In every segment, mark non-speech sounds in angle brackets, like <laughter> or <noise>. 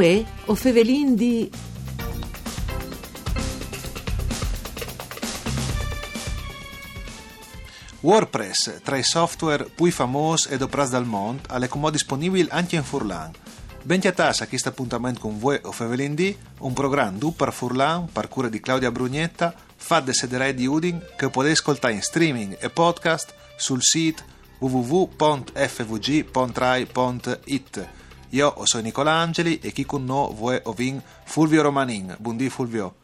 Uè, o fevelin di... WordPress, tra i software più famosi ed operati dal mondo, è come disponibile anche in Furlan. Ben chiatas a questo appuntamento con voi o Fevelin D, un programma du per Furlan, per cura di Claudia Brugnetta, fa de sederai di Udin, che potete ascoltare in streaming e podcast sul sito www.fvg.rai.it. Io sono Nicola Angeli e chi con noi vuoi ovin Fulvio Romanin. Buondì Fulvio.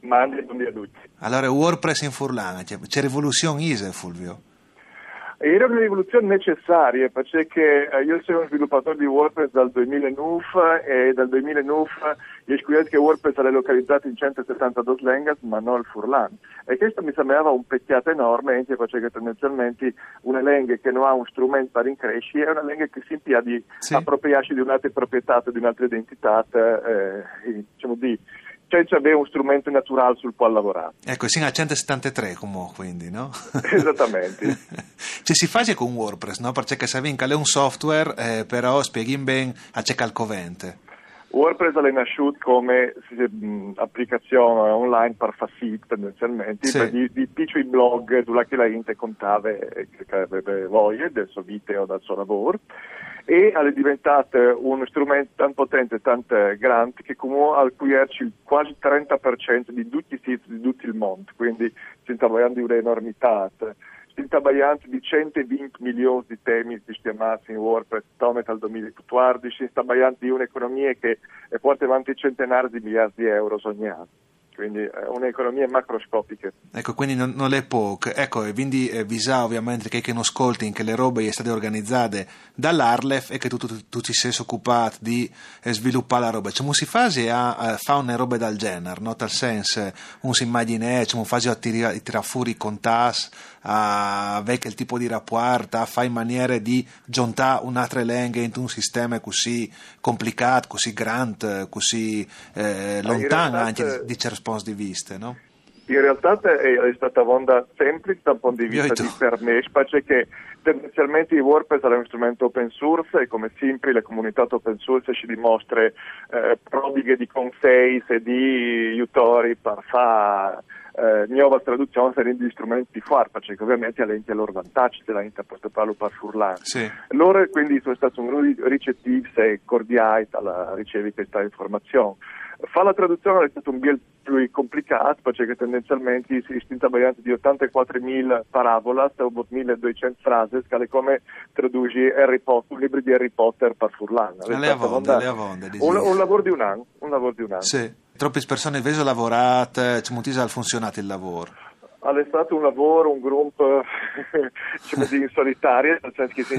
Mandi, buondì a tutti. Allora, WordPress in Furlan, c'è rivoluzione ISE Fulvio? Era una rivoluzione necessaria perché eh, io sono sviluppatore di WordPress dal 2009 e dal 2009 io scoperto che WordPress è localizzato in 172 lingue ma non il Furlan e questo mi sembrava un peccato enorme anche perché tendenzialmente una lingua che non ha un strumento per increscere è una lingua che si impia di sì. appropriarsi di un'altra proprietà, di un'altra identità eh, diciamo di senza avere un strumento naturale sul quale lavorare. Ecco, siamo a 173 comunque, quindi, no? Esattamente. <laughs> cioè, si fa con WordPress, no? Perché se è un software, eh, però spieghi bene a c'è calcovente. WordPress è nasciuto come applicazione online per fare siti tendenzialmente, sì. di, di piccoli blog dove la gente contava che aveva voglia del suo vita o del suo lavoro e è diventato un strumento tanto potente e tanto grande che comunque al cui il quasi 30% di tutti i siti di tutto il mondo, quindi stiamo parlando di un'enormità. Parlando di 120 milioni di temi sistemati in WordPress dal 2014, stiamo parlando di un'economia che porta avanti centenari di miliardi di euro ogni anno quindi è un'economia macroscopica. Ecco, quindi non, non è poco. Ecco, e quindi eh, visa ovviamente che, che non ascolti che le robe sono state organizzate dall'Arlef e che tu, tu, tu ti sei occupato di eh, sviluppare la roba. Cioè, si fa a eh, fare una roba del genere, no? Tal senso, un si immagina, cioè, fa a tirare tira fuori con tas, a vecchio il tipo di rapporto, a fare in maniera di giuntare un'altra lingua in un sistema così complicato, così grande, così eh, lontano anche di certi punti di vista, no? In realtà è stata una onda semplice dal punto di vista di per me, perché tendenzialmente il WordPress è un strumento open source e come sempre le comunità open source ci dimostra eh, prodighe di consigli e di aiutori per fare eh, nuova traduzione sarebbe di strumenti di far, perché ovviamente ha lenti a loro vantaggio se la gente posso farlo per furlare. Sì. Loro quindi sono stati ricettivo e cordiali alla ricevi questa informazione. Fa la traduzione è stato un po' più complicato perché tendenzialmente si distinta variante di 84.000 parabole o 1.200 frasi che come traduci Harry Potter, un libro di Harry Potter per furlare. Un, un lavoro di un anno. Un lavoro di un anno. Sì. Troppe persone vedo lavorate, come ti ha funzionato il lavoro? Stato un lavoro, un gruppo <laughs> diciamo <laughs> in solitaria, nel senso che si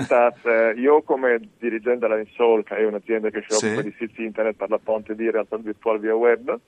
io come dirigente della Insol, che è un'azienda che si occupa sì. di siti internet per la ponte di realtà virtuale via web,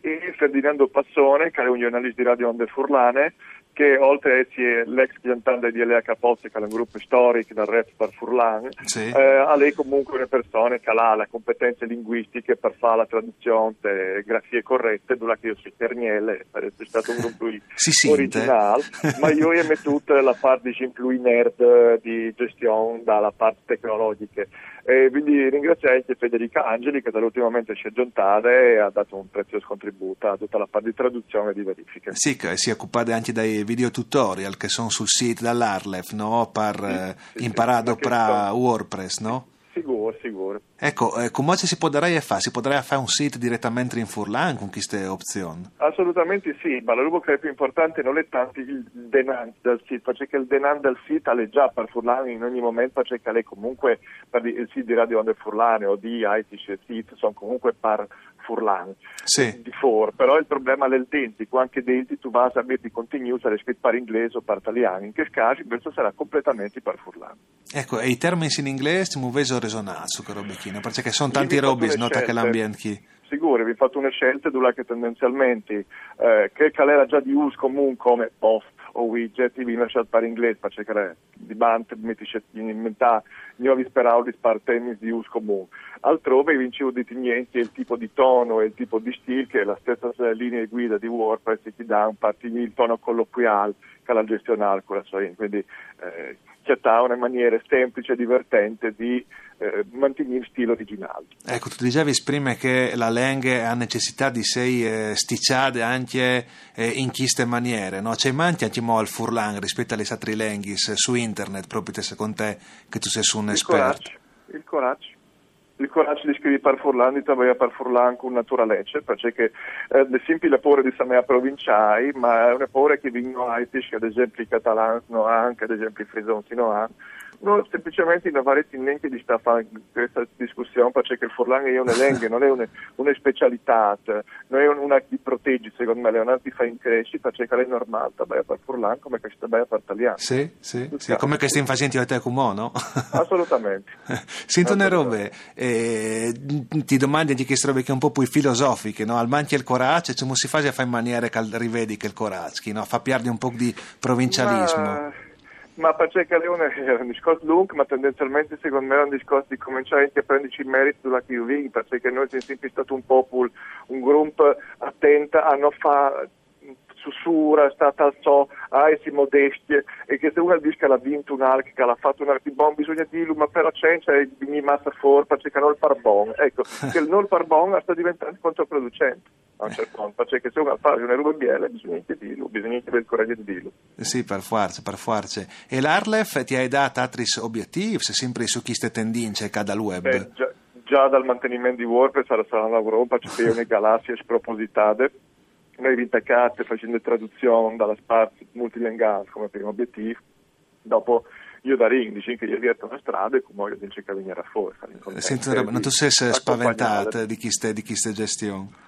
e Ferdinando Passone, che è un giornalista di Radio Onde Furlane, che oltre a essere l'ex piantante di Elea Capozzi, che è un gruppo storico del rap per Furlan, sì. eh, ha lei comunque una persona che ha le competenze linguistiche per fare la traduzione delle grafie corrette, dove io sono Terniele, sarebbe stato un gruppo <laughs> originale, ma io ho messo la parte di più nerd di gestione dalla parte tecnologica. E quindi ringrazio anche Federica Angeli che dall'ultimamente si è giuntata e ha dato un prezioso contributo a tutta la parte di traduzione e di verifica. Sì, che si è occupata anche dei video tutorial che sono sul sito dall'Arlef no? per sì, eh, sì, imparare sì, a operare WordPress, no? Sicuro, sicuro. Ecco, eh, come si potrebbe fare? Si potrebbe fare un sito direttamente in Furlan con queste opzioni? Assolutamente sì, ma la rubrica è più importante non è tanto il denant del sito, perché il denant del sito è già per Furlan in ogni momento, perché lei comunque per il sito di Radio Onde Furlan o di ITC Site sono comunque per Furlan sì. di for, però il problema è l'identico, anche denti tu vai a di continuo sarà scritto per inglese o per italiano, in che caso questo sarà completamente per Furlan. Ecco, e i termini in inglese mi vedo resonare su che robicchino, perché sono tanti robis, nota che l'ambiente chi? Sicuri, vi fatto una scelta dove che tendenzialmente. Eh, che era già di uso comune come post o widget, vi lasciate per inglese per cercare di bante, di inventare nuovi speraudi per temi di uso comune. Altrove vincevo di niente il tipo di tono e il tipo di stile che è la stessa linea di guida di WordPress che ti dà un partito il tono colloquiale che la gestionale con la sua quindi eh, cercare una maniera semplice e divertente di eh, mantenere il stile originale. Ecco, tu dicevi prima che la lingua ha necessità di essere eh, sticciate anche eh, in queste maniere, no? C'è manti anche mo al furlan rispetto alle altre lingue su internet, proprio secondo te che tu sei un esperto? Il coraggio il coraggio di scrivere per Furlan, di lavorare per Furlan con naturalezza, perché eh, le semplici paure di Samea provinciali, ma è una paura che vengono a ad esempio i catalani non hanno, ad esempio i frisonzi non hanno, No, semplicemente non avresti neanche di stare a fare questa discussione perché il Forlan è lingua, non è una, una specialità, non è una che protegge secondo me, è una che fa in crescita perché è normale, sta per Forlan come che sta per italiano. Sì, sì, sì come che stiamo facendo a te con no? Assolutamente. <laughs> Sento una robe, eh, ti domandi di queste robe che un po' più filosofiche, no? Al manchi il coraggio, come si fa a fare in maniera che rivedi che il coraggio, no? Fa perdere un po' di provincialismo. Ma ma perché Leone era un discorso lungo, ma tendenzialmente secondo me era un discorso di cominciare a prenderci il merito della QV, perché noi siamo sempre stati un popolo, un gruppo attento a non fare sussurra, sta al so, a essi modesti, e che se uno dice che ha vinto un arc, che ha fatto un arc bon, bisogna dirlo, ma però c'è, c'è di massa fuori, perché non il parbon. Ecco, <laughs> che il non parbon sta diventando controproducente a un certo punto, perché se uno fa una roba biele bisogna dirlo, bisogna avere il coraggio di dirlo. Sì, per forza, per forza. E l'Arlef ti hai dato altri obiettivi, se sempre su queste tendenze che ha dal web? Beh, già, già, dal mantenimento di WordPress alla sala lavoro, ci <laughs> sono le galassie spropositate noi rintacate facendo traduzione dalla parte multilinguale come primo obiettivo, dopo io da Ring dici che gli avvierto una strada e come io dice che venire a. Senti, non tu sei spaventato di queste, di queste gestioni?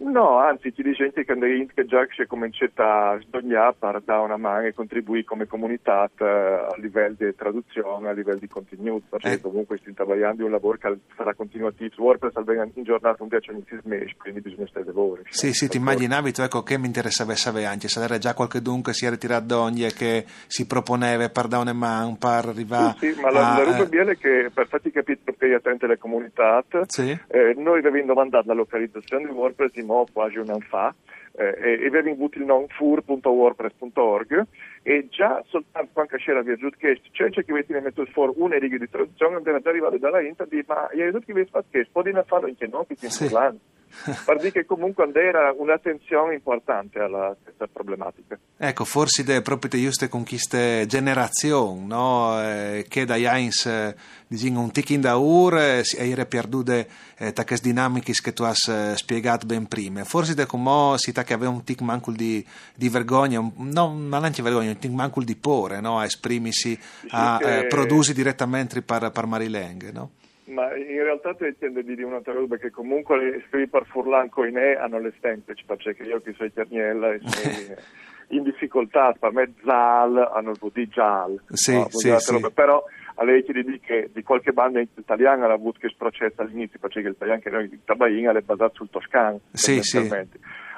No, anzi, ti dice che che già si è cominciato a sbagliare per dare una mano e contribuire come comunità eh, a livello di traduzione, a livello di contenuti, perché eh. comunque stiamo lavorando un lavoro che sarà continuativo. WordPress almeno in giornata un 10 minuti mesi, quindi bisogna stare lavoro. Sì, sì, ti immaginavi tu, ecco, che mi interessava sapere anche, se era già qualche dunque si è ritirato d'ogni e che si proponeva per dare una mano, per arrivare Sì, sì ma la, a, la roba eh... è che per farti capire perché attente le comunità, sì. eh, noi avevamo mandato la localizzazione di WordPress in mo quasi un anno fa, eh, e abbiamo avuto il nome fur.wordpress.org e già soltanto quando c'era via Giudcast c'è che avete messo fuori una riga di traduzione era già arrivato dalla Inter di ma io ho detto che avete fatto che potete farlo anche noi che stiamo sì. parlando <laughs> per dire che comunque era un'attenzione importante alla questa problematica. Ecco, forse è proprio giuste con queste generazioni, no? eh, che da Jains eh, diciamo un tic in da ur e eh, perdute eh, queste dinamiche che tu hai eh, spiegato ben prima. Forse è come si che aveva un tic mancul di, di vergogna, un, no, ma neanche vergogna, un tic mancul di pore, no? a esprimersi, a che... eh, prodursi direttamente per, per Marileng, no? Ma in realtà ti intendo di dire un'altra roba che comunque le scrivi per Furlan Coinè hanno le semplici, perché io che sono Cerniella e sono <laughs> in difficoltà, per me Zal hanno il VD Gial, sì, no? sì, sì. però a lei ti dico che di qualche banda italiana ha avuto che processa all'inizio, perché l'italiano che noi di Tabain è basato sul toscano, sì, sì.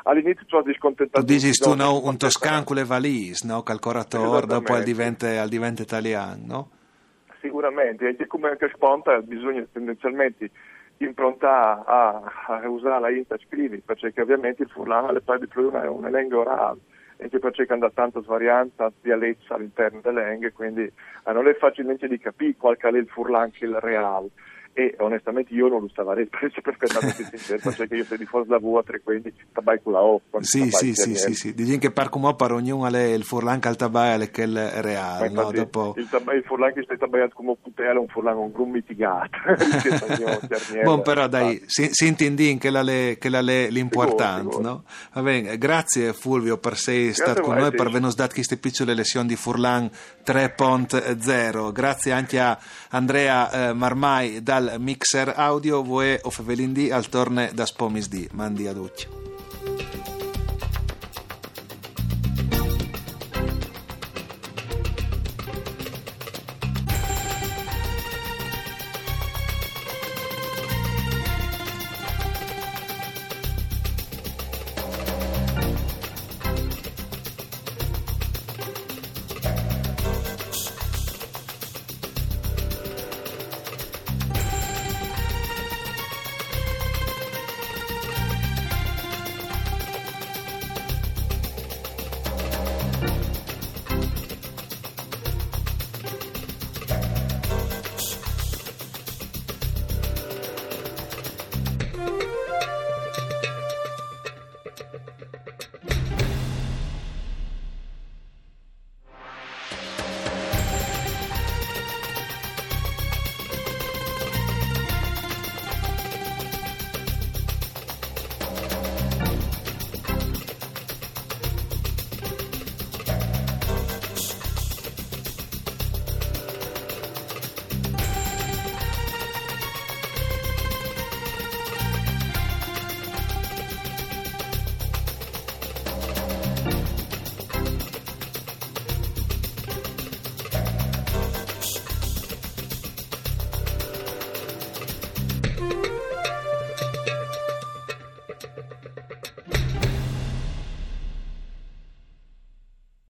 all'inizio tu hai discontentato. Tu dici tu no, un toscano con le valise, no? calcoratore, dopo al diventa, diventa italiano, no? Sicuramente, e come anche sponta bisogna tendenzialmente improntare a, a usare la INTA scrivi, perché ovviamente il furlano alle pari di più è un elenco orale anche perché hanno tanta svarianza, dialetto all'interno delle lingue, quindi non è facilmente di capire qual è il furlan che il reale e onestamente io non lo stavo <laughs> per essere perfettamente sincero perché io sono di Forza Vuotre quindi tabai con la O sì sì sì, sì sì. Dici che par come per ognuno è il furlan che il tabai è il reale no? Dopo... il, tabai, il furlan che stai tabagliato come putela è un furlan un grum mitigato <laughs> <laughs> buon però dai si, si che la le, che la le l'importante no? va bene grazie Fulvio per essere stato con noi per averci dato queste piccole lezioni di furlan 3.0 grazie anche a Andrea eh, Marmai dal dal mixer audio voe o fevelindi al torne da spomis di mandi a tutti.